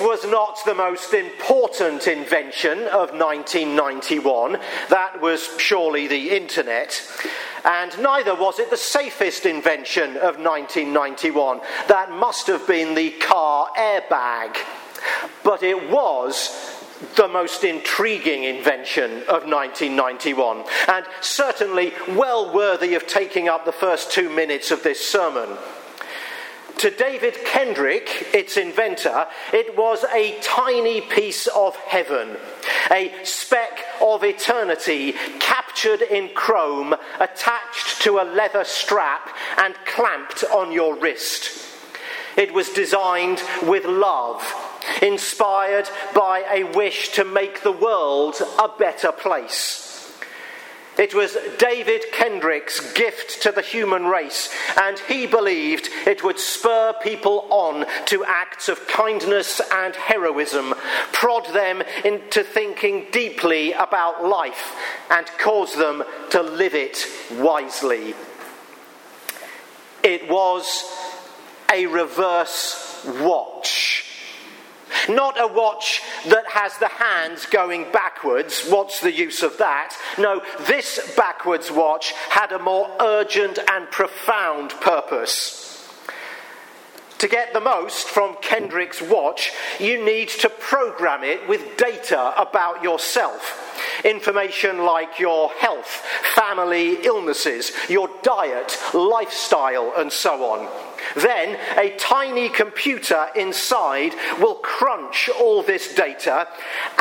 Was not the most important invention of 1991. That was surely the internet. And neither was it the safest invention of 1991. That must have been the car airbag. But it was the most intriguing invention of 1991, and certainly well worthy of taking up the first two minutes of this sermon. To David Kendrick, its inventor, it was a tiny piece of heaven, a speck of eternity captured in chrome, attached to a leather strap and clamped on your wrist. It was designed with love, inspired by a wish to make the world a better place. It was David Kendrick's gift to the human race, and he believed it would spur people on to acts of kindness and heroism, prod them into thinking deeply about life, and cause them to live it wisely. It was a reverse watch. Not a watch that has the hands going backwards. What's the use of that? No, this backwards watch had a more urgent and profound purpose. To get the most from Kendrick's watch, you need to program it with data about yourself. Information like your health, family illnesses, your diet, lifestyle, and so on. Then a tiny computer inside will crunch all this data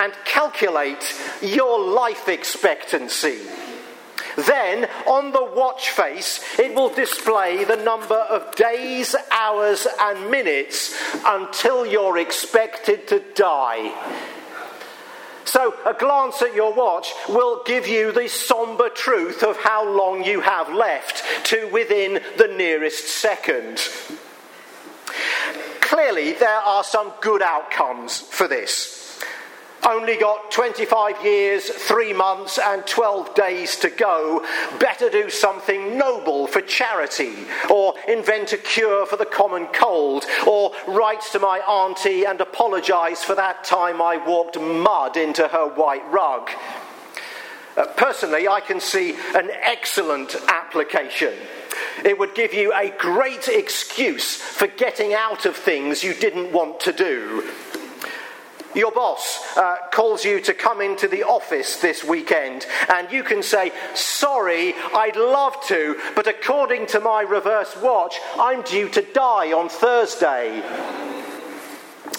and calculate your life expectancy. Then, on the watch face, it will display the number of days, hours, and minutes until you're expected to die. So, a glance at your watch will give you the somber truth of how long you have left to within the nearest second. Clearly, there are some good outcomes for this only got 25 years, 3 months, and 12 days to go, better do something noble for charity, or invent a cure for the common cold, or write to my auntie and apologise for that time I walked mud into her white rug. Uh, personally, I can see an excellent application. It would give you a great excuse for getting out of things you didn't want to do your boss uh, calls you to come into the office this weekend, and you can say, Sorry, I'd love to, but according to my reverse watch, I'm due to die on Thursday.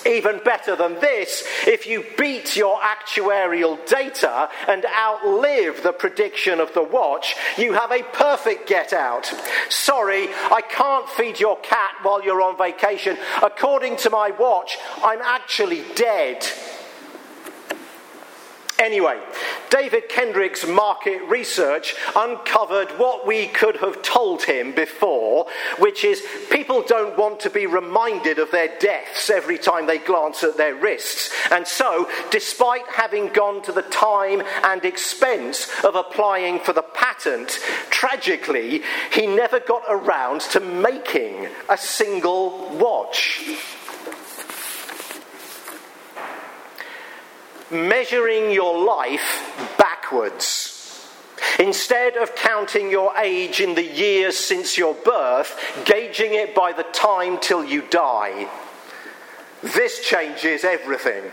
Even better than this, if you beat your actuarial data and outlive the prediction of the watch, you have a perfect get out. Sorry, I can't feed your cat while you're on vacation. According to my watch, I'm actually dead. Anyway, David Kendrick's market research uncovered what we could have told him before, which is people don't want to be reminded of their deaths every time they glance at their wrists. And so, despite having gone to the time and expense of applying for the patent, tragically, he never got around to making a single watch. Measuring your life backwards. Instead of counting your age in the years since your birth, gauging it by the time till you die. This changes everything.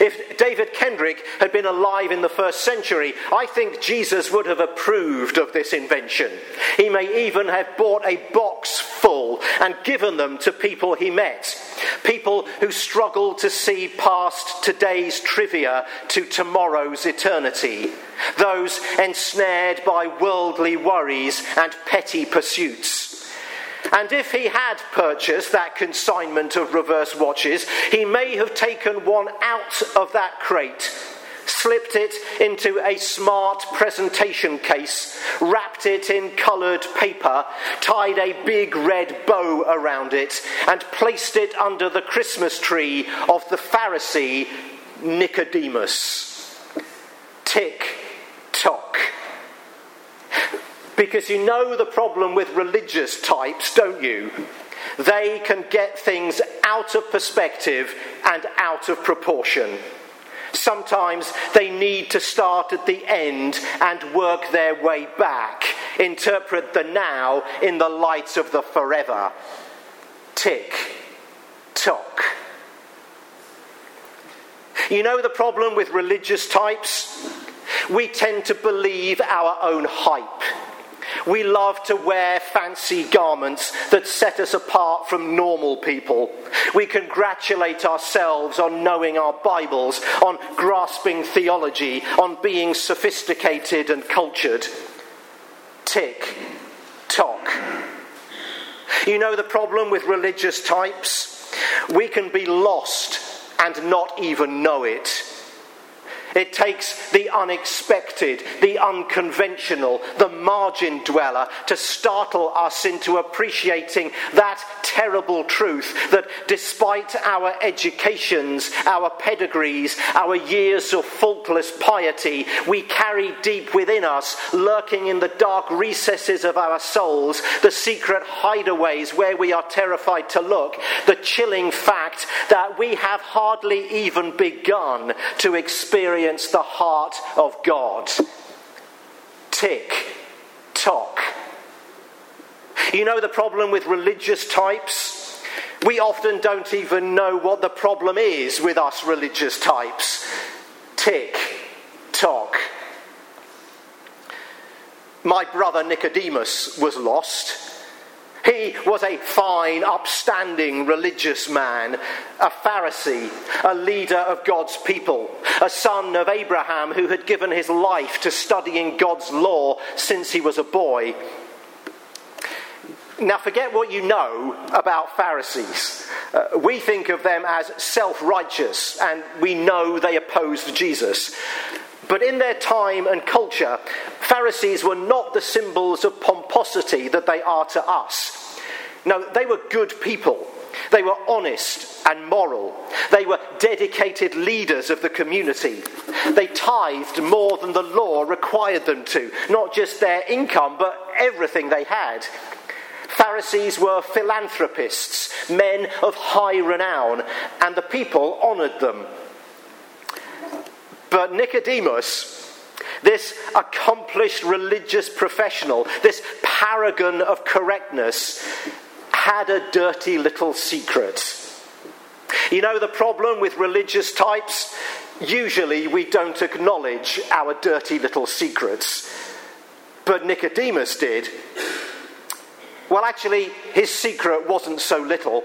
If David Kendrick had been alive in the first century, I think Jesus would have approved of this invention. He may even have bought a box full and given them to people he met. People who struggle to see past today's trivia to tomorrow's eternity. Those ensnared by worldly worries and petty pursuits. And if he had purchased that consignment of reverse watches, he may have taken one out of that crate, slipped it into a smart presentation case, wrapped it in coloured paper, tied a big red bow around it, and placed it under the Christmas tree of the Pharisee Nicodemus. Tick tock. Because you know the problem with religious types, don't you? They can get things out of perspective and out of proportion. Sometimes they need to start at the end and work their way back, interpret the now in the light of the forever. Tick, tock. You know the problem with religious types? We tend to believe our own hype. We love to wear fancy garments that set us apart from normal people. We congratulate ourselves on knowing our Bibles, on grasping theology, on being sophisticated and cultured. Tick, tock. You know the problem with religious types? We can be lost and not even know it. It takes the unexpected, the unconventional, the margin dweller to startle us into appreciating that terrible truth that despite our educations, our pedigrees, our years of faultless piety, we carry deep within us, lurking in the dark recesses of our souls, the secret hideaways where we are terrified to look, the chilling fact that we have hardly even begun to experience experience the heart of God. Tick, tock. You know the problem with religious types? We often don't even know what the problem is with us religious types. Tick, tock. My brother Nicodemus was lost. He was a fine, upstanding religious man, a Pharisee, a leader of God's people, a son of Abraham who had given his life to studying God's law since he was a boy. Now, forget what you know about Pharisees. Uh, we think of them as self righteous, and we know they opposed Jesus. But in their time and culture, Pharisees were not the symbols of pomposity that they are to us. No, they were good people. They were honest and moral. They were dedicated leaders of the community. They tithed more than the law required them to, not just their income, but everything they had. Pharisees were philanthropists, men of high renown, and the people honoured them. But Nicodemus, this accomplished religious professional, this paragon of correctness, had a dirty little secret. You know the problem with religious types? Usually we don't acknowledge our dirty little secrets. But Nicodemus did. Well, actually, his secret wasn't so little.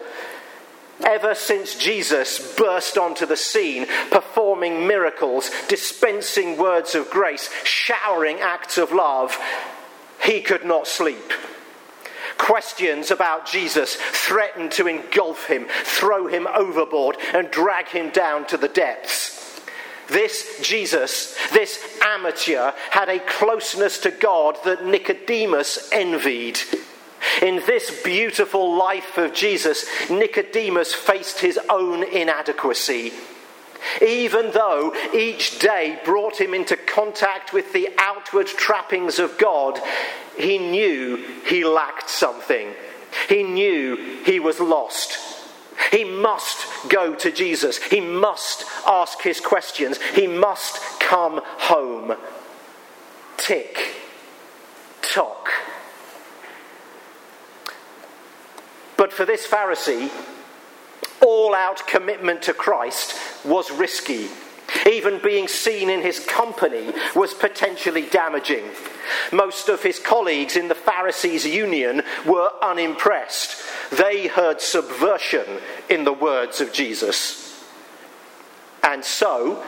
Ever since Jesus burst onto the scene, performing miracles, dispensing words of grace, showering acts of love, he could not sleep. Questions about Jesus threatened to engulf him, throw him overboard, and drag him down to the depths. This Jesus, this amateur, had a closeness to God that Nicodemus envied. In this beautiful life of Jesus, Nicodemus faced his own inadequacy. Even though each day brought him into contact with the outward trappings of God, he knew he lacked something. He knew he was lost. He must go to Jesus. He must ask his questions. He must come home. Tick, tock. But for this Pharisee, all out commitment to Christ was risky. Even being seen in his company was potentially damaging. Most of his colleagues in the Pharisees' union were unimpressed. They heard subversion in the words of Jesus. And so,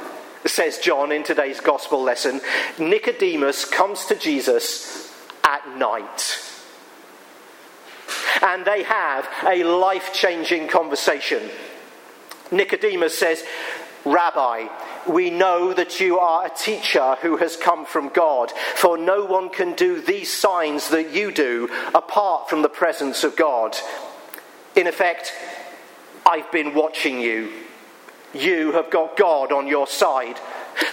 says John in today's gospel lesson, Nicodemus comes to Jesus at night and they have a life changing conversation. Nicodemus says, Rabbi, we know that you are a teacher who has come from God, for no one can do these signs that you do apart from the presence of God. In effect, I've been watching you. You have got God on your side.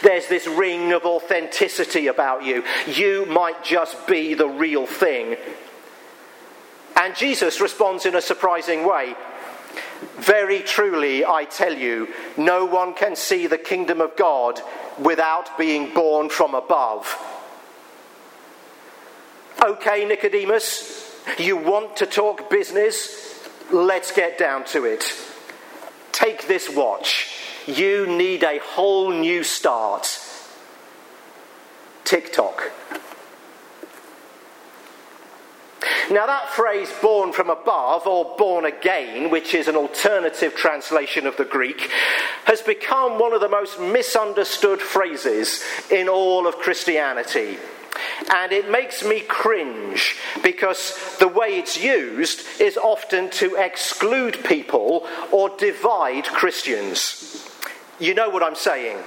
There's this ring of authenticity about you. You might just be the real thing. And Jesus responds in a surprising way. Very truly, I tell you, no one can see the kingdom of God without being born from above. Okay, Nicodemus, you want to talk business? Let's get down to it. Take this watch. You need a whole new start. Tick tock. Now, that phrase born from above or born again, which is an alternative translation of the Greek, has become one of the most misunderstood phrases in all of Christianity. And it makes me cringe because the way it's used is often to exclude people or divide Christians. You know what I'm saying?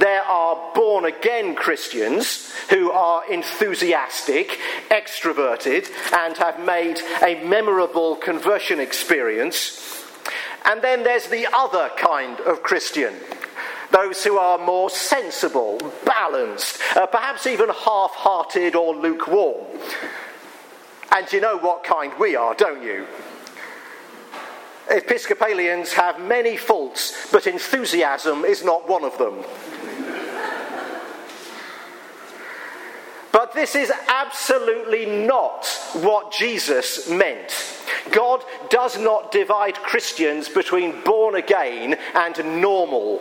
There are born again Christians who are enthusiastic, extroverted, and have made a memorable conversion experience. And then there's the other kind of Christian those who are more sensible, balanced, uh, perhaps even half hearted or lukewarm. And you know what kind we are, don't you? Episcopalians have many faults, but enthusiasm is not one of them. This is absolutely not what Jesus meant. God does not divide Christians between born again and normal.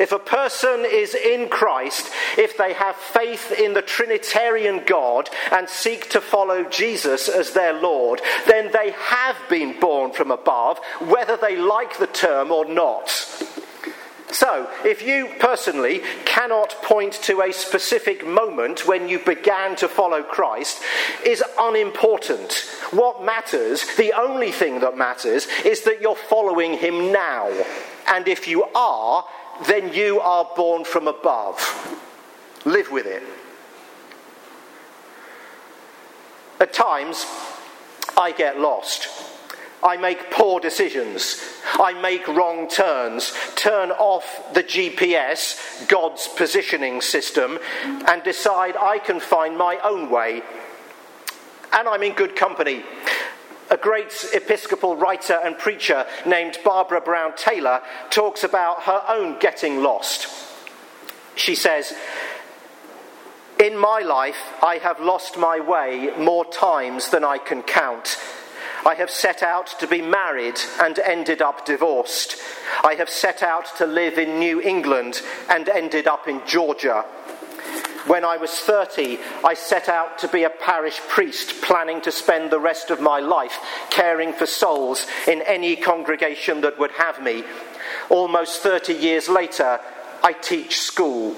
If a person is in Christ, if they have faith in the Trinitarian God and seek to follow Jesus as their Lord, then they have been born from above, whether they like the term or not. So, if you personally cannot point to a specific moment when you began to follow Christ, is unimportant. What matters, the only thing that matters, is that you're following Him now. And if you are, then you are born from above. Live with it. At times, I get lost. I make poor decisions. I make wrong turns, turn off the GPS, God's positioning system, and decide I can find my own way. And I'm in good company a great Episcopal writer and preacher named Barbara Brown Taylor talks about her own getting lost. She says, In my life, I have lost my way more times than I can count. I have set out to be married and ended up divorced. I have set out to live in New England and ended up in Georgia. When I was 30, I set out to be a parish priest, planning to spend the rest of my life caring for souls in any congregation that would have me. Almost 30 years later, I teach school.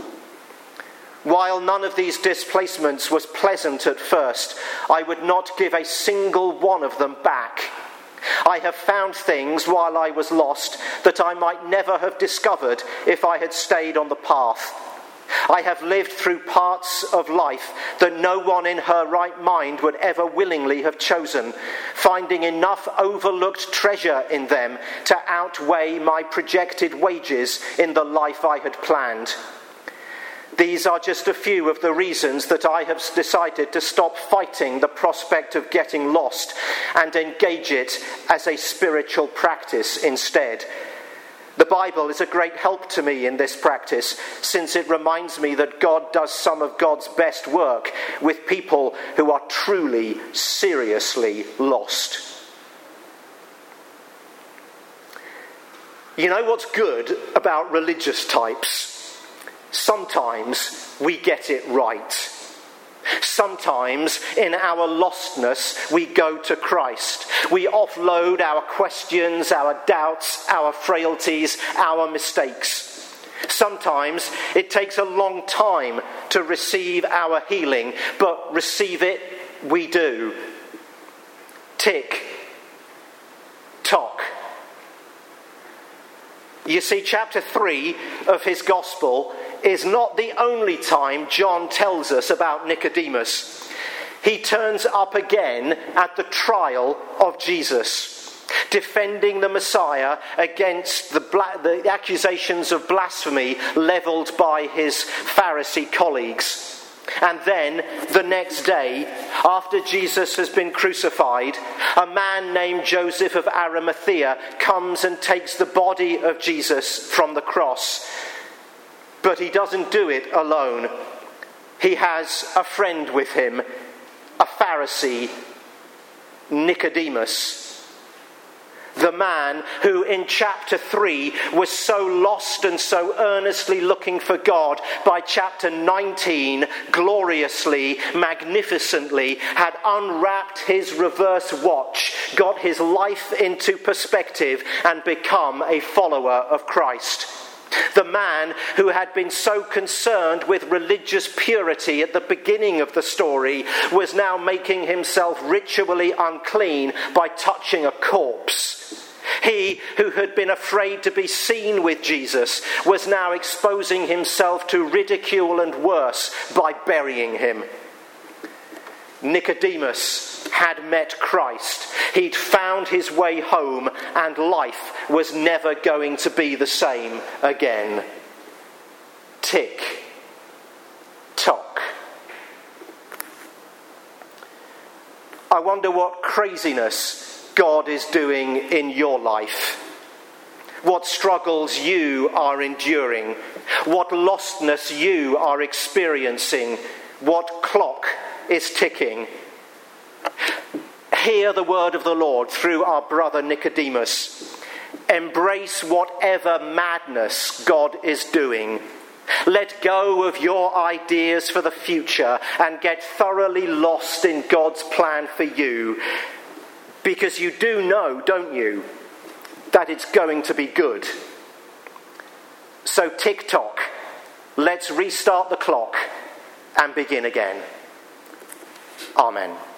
While none of these displacements was pleasant at first, I would not give a single one of them back. I have found things while I was lost that I might never have discovered if I had stayed on the path. I have lived through parts of life that no one in her right mind would ever willingly have chosen, finding enough overlooked treasure in them to outweigh my projected wages in the life I had planned. These are just a few of the reasons that I have decided to stop fighting the prospect of getting lost and engage it as a spiritual practice instead. The Bible is a great help to me in this practice since it reminds me that God does some of God's best work with people who are truly, seriously lost. You know what's good about religious types? Sometimes we get it right. Sometimes, in our lostness, we go to Christ. We offload our questions, our doubts, our frailties, our mistakes. Sometimes it takes a long time to receive our healing, but receive it we do. Tick, tock. You see, chapter 3 of his gospel is not the only time John tells us about Nicodemus. He turns up again at the trial of Jesus. defending the Messiah against the, bla- the accusations of blasphemy levelled by his Pharisee colleagues. And then the next day, after Jesus has been crucified, a man named Joseph of Arimathea comes and takes the body of Jesus from the cross. But he doesn't do it alone. He has a friend with him, a Pharisee, Nicodemus the man who in chapter 3 was so lost and so earnestly looking for God, by chapter 19, gloriously, magnificently, had unwrapped his reverse watch, got his life into perspective, and become a follower of Christ. The man who had been so concerned with religious purity at the beginning of the story was now making himself ritually unclean by touching a corpse. He who had been afraid to be seen with Jesus was now exposing himself to ridicule and worse by burying him. Nicodemus had met Christ. He'd found his way home, and life was never going to be the same again. Tick, tock. I wonder what craziness God is doing in your life. What struggles you are enduring, what lostness you are experiencing, what clock is ticking. Hear the word of the Lord through our brother Nicodemus. Embrace whatever madness God is doing. Let go of your ideas for the future and get thoroughly lost in God's plan for you. Because you do know, don't you, that it's going to be good. So, tick tock, let's restart the clock and begin again. Amen.